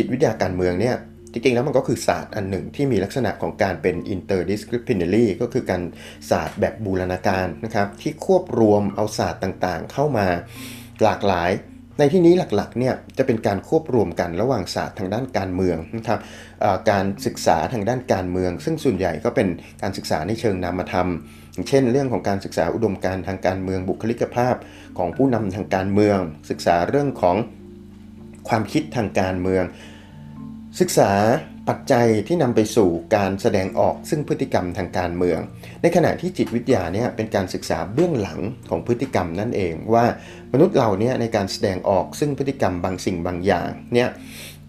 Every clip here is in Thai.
จิตวิทยาการเมืองเนี่ยจริงๆแล้วมันก็คือศาสตร์อันหนึ่งที่มีลักษณะของการเป็น interdisciplinary ก็คือการศาสตร์แบบบูรณาการนะครับที่ควบรวมเอาศาสตร์ต่างๆ เข้ามาหลากหลาย ในที่นี้หลักๆเนี่ยจะเป็นการควบรวมกันระหว่างศาสตร์ทางด้านการเมืองนะครับการศึกษาทางด้านการเมือง ซึ่งส่วนใหญ่ก็เป็นการศึกษาในเชิงนามธรรมอย่างเช่น เรื่องของการศึกษาอุดมการณ์ทางการเมืองบุคลิกภาพของผู้นำทางการเมือง ศึกษาเรื่องของความคิดทางการเมือง ศึกษาปัจจัยที่นำไปสู่การแสดงออกซึ่งพฤติกรรมทางการเมือง ในขณะที่จิตวิทยาเนี่ยเป็นการศึกษาเบื้องหลังของพฤติกรรมนั่นเองว่ามนุษย์เราเนี่ยในการแสดงออกซึ่งพฤติกรรมบางสิ่งบางอย่างเนี่ย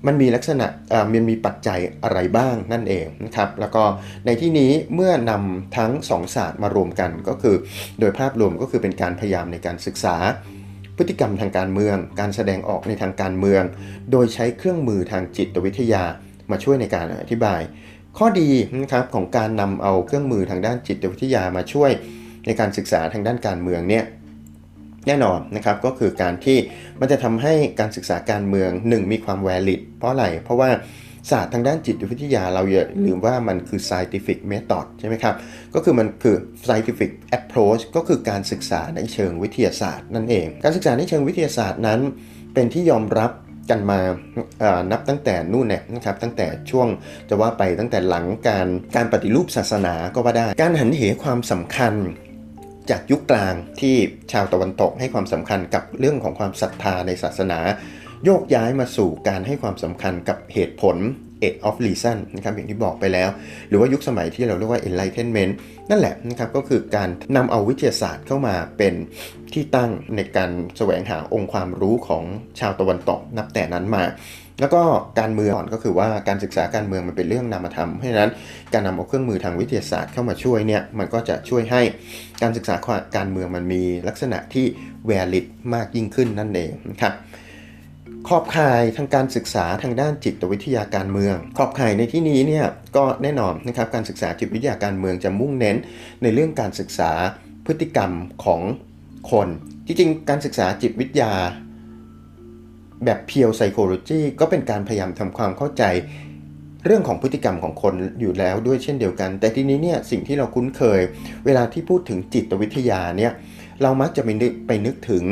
มันมีลักษณะมันมีปัจจัยอะไรบ้างนั่นเองนะครับ แล้วก็ในที่นี้เมื่อนำทั้งสองศาสตร์มารวมกันก็คือ โดยภาพรวมก็คือเป็นการพยายามในการศึกษา พฤติกรรมทางการเมือง การแสดงออกในทางการเมือง โดยใช้เครื่องมือทางจิตวิทยามาช่วยในการอธิบาย ข้อดีนะครับของการนำเอาเครื่องมือทางด้านจิตวิทยามาช่วยในการศึกษาทางด้านการเมืองเนี่ยแน่นอนนะครับก็คือการที่มันจะทำให้การศึกษาการเมือง 1 มีความ valid เพราะอะไรเพราะว่า ศาสตร์ทางด้านจิตวิทยาเราอย่าลืมว่ามันคือ scientific method ใช่ไหมครับ ก็คือมันคือ scientific approach ก็คือการศึกษาในเชิงวิทยาศาสตร์นั่นเอง การศึกษาในเชิงวิทยาศาสตร์นั้น เป็นที่ยอมรับกันมานับตั้งแต่นู่นเนี่ยนะครับตั้งแต่ช่วงจะว่าไปตั้งแต่หลังการการปฏิรูปศาสนาก็ว่าได้ การหันเหความสำคัญจากยุคกลางที่ชาวตะวันตกให้ความสำคัญกับเรื่องของความศรัทธาในศาสนา โยกย้ายมาสู่การให้ความสำคัญกับเหตุผล age of reason นะครับอย่างที่บอกไปแล้ว หรือว่ายุคสมัยที่เราเรียกว่า enlightenment นั่นแหละนะครับก็คือการนำเอาวิทยาศาสตร์เข้ามาเป็นที่ตั้งในการแสวงหาองค์ความรู้ของชาวตะวันตกนับแต่นั้นมา แล้วก็การเมืองก็คือว่าการศึกษาการเมืองมันเป็นเรื่องนามธรรมเพราะฉะนั้นการนำเอาเครื่องมือทางวิทยาศาสตร์เข้ามาช่วยเนี่ยมันก็จะช่วยให้การศึกษาการเมืองมันมีลักษณะที่ valid มากยิ่งขึ้นนั่นเองนะครับ ขอบข่ายทางการศึกษาทางด้านจิตวิทยาการเมือง ขอบข่ายในที่นี้เนี่ยก็แน่นอนนะครับการศึกษาจิตวิทยาการเมืองจะมุ่งเน้นในเรื่องการศึกษาพฤติกรรมของคนจริงๆการศึกษาจิตวิทยา แบบเพียวไซโคโลจีก็เป็นการพยายามทำความเข้าใจเรื่องของพฤติกรรมของคนอยู่แล้วด้วยเช่นเดียวกัน แต่ทีนี้เนี่ยสิ่งที่เราคุ้นเคย เวลาที่พูดถึงจิตวิทยาเนี่ยเรามักจะไปนึกไปนึกถึง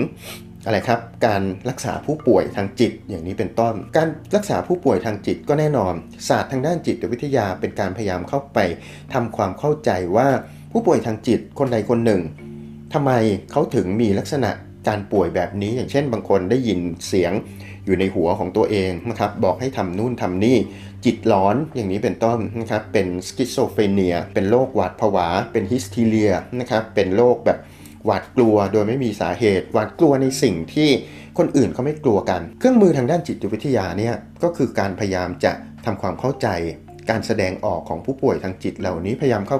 อะไรครับการรักษาผู้ป่วยทางจิตอย่างนี้เป็นต้น การรักษาผู้ป่วยทางจิตก็แน่นอน ศาสตร์ทางด้านจิตวิทยาเป็นการพยายามเข้าไปทำความเข้าใจว่าผู้ป่วยทางจิตคนใดคนหนึ่งทำไมเขาถึงมีลักษณะการป่วยแบบนี้ อย่างเช่น บางคนได้ยินเสียงอยู่ในหัวของตัวเองนะครับบอกให้ทำนู่นทำนี่จิตหลอนอย่างนี้เป็นต้นนะครับเป็น schizophrenia เป็นโรคหวาดผวา เป็นฮิสทีเลียนะครับเป็นโรคแบบ หวาดกลัวโดยไม่มีสาเหตุ หวาดกลัวในสิ่งที่คนอื่นเขาไม่กลัวกัน เครื่องมือทางด้านจิตวิทยาเนี่ยก็คือการพยายามจะทำความเข้าใจ การแสดงออกของผู้ป่วยทางจิตเหล่านี้พยายามเข้า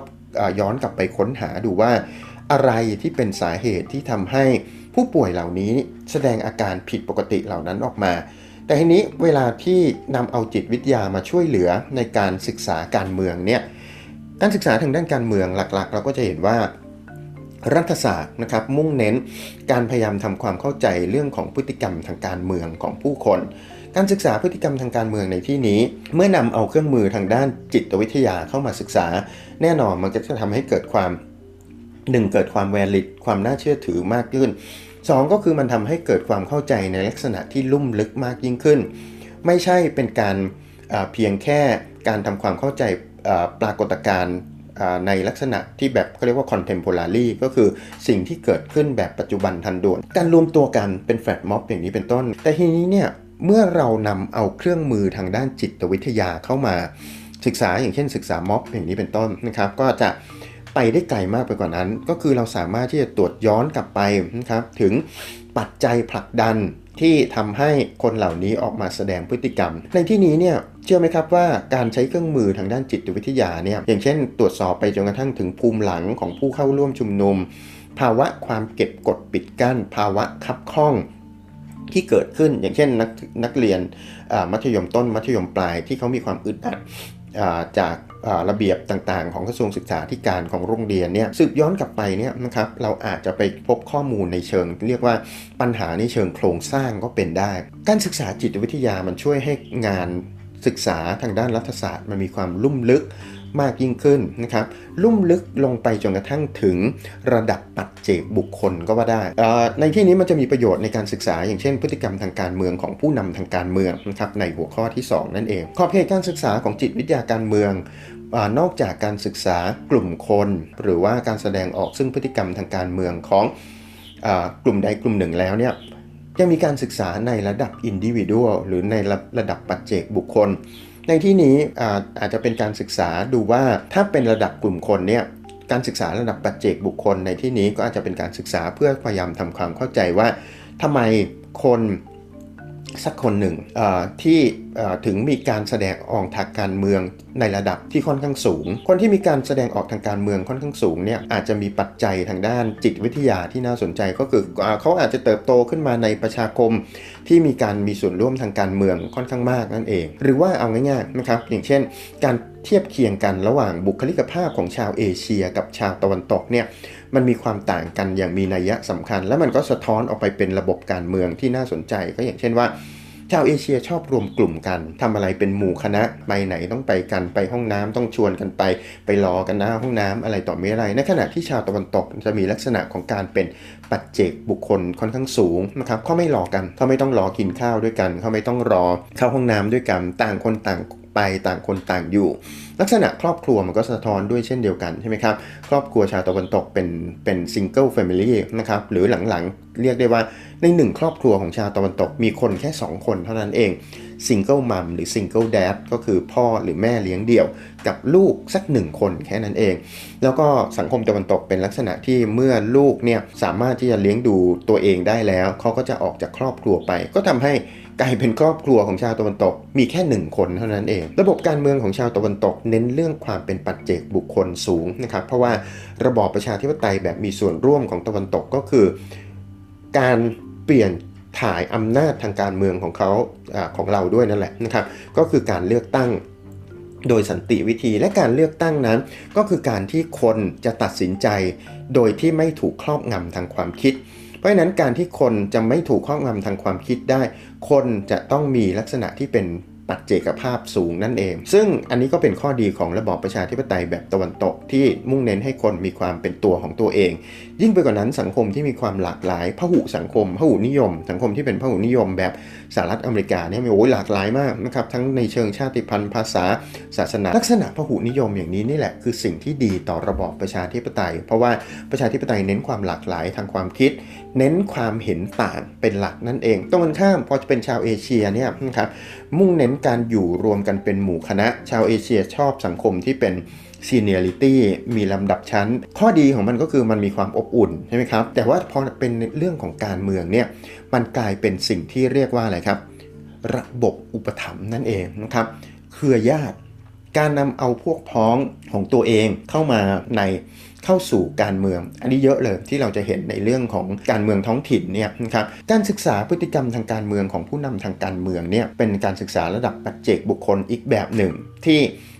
ย้อนกลับไปค้นหาดูว่า อะไรที่เป็นสาเหตุที่ทำให้ผู้ป่วยเหล่านี้แสดงอาการผิดปกติเหล่านั้นออกมา แต่ทีนี้เวลาที่นำเอาจิตวิทยามาช่วยเหลือในการศึกษาการเมืองเนี่ยการศึกษาทางด้านการเมืองหลักๆ เราก็จะเห็นว่า รัฐศาสตร์นะครับมุ่งเน้นการพยายามทำความเข้าใจเรื่องของพฤติกรรมทางการเมืองของผู้คน การศึกษาพฤติกรรมทางการเมืองในที่นี้ เมื่อนำเอาเครื่องมือทางด้านจิตวิทยาเข้ามาศึกษา แน่นอนมันจะทำให้เกิดความหนึ่งเกิดความแวลิดความน่าเชื่อถือมากขึ้น 2 ก็คือมันทำให้เกิดความเข้าใจในลักษณะที่ลุ่มลึกมากยิ่งขึ้น ไม่ใช่เป็นการเพียงแค่การทำความเข้าใจปรากฏการณ์ ในลักษณะที่แบบเขาเรียกว่า contemporary ก็คือสิ่งที่เกิดขึ้นแบบปัจจุบันทันด่วน การรวมตัวกันเป็นแฟลตม็อบอย่างนี้เป็นต้น แต่ทีนี้เนี่ยเมื่อเรานำเอาเครื่องมือทางด้านจิตวิทยาเข้ามา ศึกษาอย่างเช่นศึกษาม็อบอย่างนี้เป็นต้นนะครับก็จะไปได้ไกลมากไปกว่านั้น ก็คือเราสามารถที่จะตรวจย้อนกลับไปนะครับถึงปัจจัยผลักดันที่ทำให้คนเหล่านี้ออกมาแสดงพฤติกรรม ในที่นี้เนี่ย ชื่อไหมครับว่าการใช้เครื่องมือทางด้านจิตวิทยาเนี่ยอย่างเช่น ตรวจสอบไปจนกระทั่งถึงภูมิหลังของผู้เข้าร่วมชุมนุม ภาวะความเก็บกดปิดกั้น ภาวะคับข้องที่เกิดขึ้นอย่างเช่นนักนักเรียนมัธยมต้นมัธยมปลายที่เขามีความอึดอัดจากระเบียบต่างๆ ของกระทรวงศึกษาธิการของโรงเรียนเนี่ยสืบย้อนกลับไปเนี่ยนะครับเราอาจจะไปพบข้อมูลในเชิง เรียกว่าปัญหาในเชิงโครงสร้างก็เป็นได้ การศึกษาจิตวิทยามันช่วยให้งาน ศึกษาทางด้านรัฐศาสตร์มันมีความลุ่มลึกมากยิ่งขึ้นนะครับ ลุ่มลึกลงไปจนกระทั่งถึงระดับปัจเจกบุคคลก็ว่าได้ ในที่นี้มันจะมีประโยชน์ในการศึกษา อย่างเช่น พฤติกรรมทางการเมืองของผู้นำทางการเมืองนะครับในหัวข้อที่ 2 นั่นเองขอบเขตการศึกษาของจิตวิทยาการเมืองนอกจากการศึกษากลุ่มคน หรือว่าการแสดงออกซึ่งพฤติกรรมทางการเมืองของอกลุ่มใดกลุ่มหนึ่งแล้วเนี่ย ยังมีการศึกษาในระดับอินดิวิวลหรือในระดับปัจเจกบุคคล ในที่นี้อาอาจจะเป็นการศึกษาดูว่าถ้าเป็นระดับกลุ่มคนเนี่ยการศึกษาระดับปัจเจกบุคคลในที่นี้ก็อาจจะเป็นการศึกษาเพื่อพยายามทำความเข้าใจว่าทำไมคน สักคนหนึ่งที่ถึงมีการแสดงออกทางการเมืองในระดับที่ค่อนข้างสูง คนที่มีการแสดงออกทางการเมืองค่อนข้างสูงเนี่ยอาจจะมีปัจจัยทางด้านจิตวิทยาที่น่าสนใจก็คือเขาอาจจะเติบโตขึ้นมาในประชาคม ที่มีการมีส่วนร่วมทางการเมืองค่อนข้างมากนั่นเอง หรือว่าเอาง่ายๆนะครับอย่างเช่น การเทียบเคียงกันระหว่างบุคลิกภาพของชาวเอเชีย กับชาวตะวันตกเนี่ย มันมีความต่างกันอย่างมีนัยยะสำคัญ และมันก็สะท้อนออกไปเป็นระบบการเมืองที่น่าสนใจ ก็อย่างเช่นว่าชาวเอเชียชอบรวมกลุ่มกันทำอะไรเป็นหมู่คณะไปไหนต้องไปกันไปห้องน้ำต้องชวนกันไป ไปรอกันหน้าห้องน้ำอะไรต่อไม่อะไร ในขณะที่ชาวตะวันตกจะมีลักษณะของการเป็นปัจเจกบุคคลค่อนข้างสูงนะครับเขาไม่รอกันเขาไม่ต้องรอกินข้าวด้วยกันเขาไม่ต้องรอเข้าห้องน้ำด้วยกัน ต่างคนต่าง ไปต่างคนต่างอยู่ ลักษณะครอบครัวมันก็สะท้อนด้วยเช่นเดียวกันใช่ไหมครับ ครอบครัวชาวตะวันตกเป็นเป็น single family นะครับหรือหลังๆ เรียกได้ว่าในหนึ่งครอบครัวของชาวตะวันตกมีคนแค่ 2 คนเท่านั้นเอง single mum หรือ single dad ก็คือพ่อหรือแม่เลี้ยงเดี่ยว กับลูกสักหนึ่งคนแค่นั้นเอง แล้วก็สังคมตะวันตกเป็นลักษณะที่เมื่อลูกเนี่ยสามารถที่จะเลี้ยงดูตัวเองได้แล้ว เขาก็จะออกจากครอบครัวไป ก็ทำให้ กลายเป็นครอบครัวของชาวตะวันตก มีแค่หนึ่งคนเท่านั้นเอง ระบบการเมืองของชาวตะวันตก เน้นเรื่องความเป็นปัจเจกบุคคลสูงนะครับ เพราะว่าระบอบประชาธิปไตยแบบมีส่วนร่วมของตะวันตกก็คือ การเปลี่ยนถ่ายอำนาจทางการเมืองของเขาอของเราด้วยนั่นแหละนะครับ ก็คือการเลือกตั้งโดยสันติวิธีและการเลือกตั้งนั้น ก็คือการที่คนจะตัดสินใจ โดยที่ไม่ถูกครอบงำทางความคิด เพราะฉะนั้นการที่คนจะไม่ถูกครอบงำทางความคิดได้ คนจะต้องมีลักษณะที่เป็นปัจเจกภาพสูงนั่นเอง ซึ่งอันนี้ก็เป็นข้อดีของระบอบประชาธิปไตยแบบตะวันตกที่มุ่งเน้นให้คนมีความเป็นตัวของตัวเอง ยิ่งไปกว่านั้นสังคมที่มีความหลากหลายพหุสังคมพหุนิยม สังคมที่เป็นพหุนิยมแบบสหรัฐอเมริกาเนี่ยมีโอ้ยหลากหลายมากนะครับทั้งในเชิงชาติพันธุ์ภาษา ศาสนา ลักษณะพหุนิยมอย่างนี้นี่แหละคือสิ่งที่ดีต่อระบอบประชาธิปไตย เพราะว่าประชาธิปไตยเน้นความหลากหลายทางความคิดเน้นความเห็นต่างเป็นหลักนั่นเองตรงกันข้ามพอจะเป็นชาวเอเชียเนี่ยนะครับมุ่งเน้นการอยู่รวมกันเป็นหมู่คณะ ชาวเอเชียชอบสังคมที่เป็น seniority มีลำดับชั้น ข้อดีของมันก็คือมันมีความอบอุ่นใช่ไหมครับ แต่ว่าพอเป็นเรื่องของการเมืองเนี่ยมันกลายเป็นสิ่งที่เรียกว่าอะไรครับ ระบบอุปถัมภ์นั่นเองนะครับเครือญาติ การนำเอาพวกพ้องของตัวเองเข้ามาใน เข้าสู่การเมือง อันนี้เยอะเลยที่เราจะเห็นในเรื่องของการเมืองท้องถิ่นเนี่ยนะครับการศึกษาพฤติกรรมทางการเมืองของผู้นำทางการเมืองเนี่ยเป็นการศึกษาระดับปัจเจกบุคคลอีกแบบหนึ่ง ที่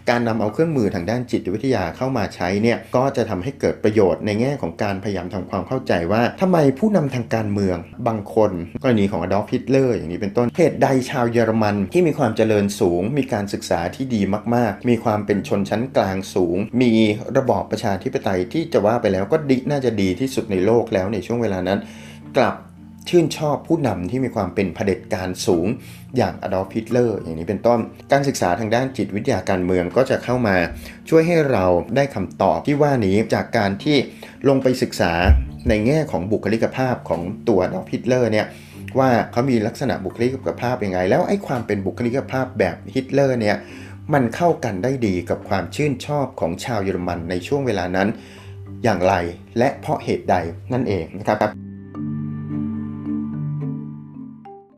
การนำเอาเครื่องมือทางด้านจิตวิทยาเข้ามาใช้เนี่ยก็จะทำให้เกิดประโยชน์ในแง่ของการพยายามทำความเข้าใจว่าทำไมผู้นำทางการเมืองบางคนกรณีของอดอล์ฟฮิตเลอร์อย่างนี้เป็นต้นเหตุใดชาวเยอรมันที่มีความเจริญสูง มีการศึกษาที่ดีมาก ๆ มีความเป็นชนชั้นกลางสูง มีระบอบประชาธิปไตยที่จะว่าไปแล้วก็ดีน่าจะดีที่สุดในโลกแล้วในช่วงเวลานั้น กลับ ชื่นชอบผู้นำที่มีความเป็นเผด็จการสูงอย่างอดอล์ฟฮิตเลอร์อย่างนี้เป็นต้น การศึกษาทางด้านจิตวิทยาการเมืองก็จะเข้ามา ช่วยให้เราได้คำตอบที่ว่านี้จากการที่ลงไปศึกษาในแง่ของบุคลิกภาพของตัวอดอล์ฟฮิตเลอร์เนี่ยว่าเขามีลักษณะบุคลิกภาพยังไง แล้วไอ้ความเป็นบุคลิกภาพแบบฮิตเลอร์เนี่ยมันเข้ากันได้ดีกับความชื่นชอบของชาวเยอรมันในช่วงเวลานั้น อย่างไรและเพราะเหตุใดนั่นเองนะครับ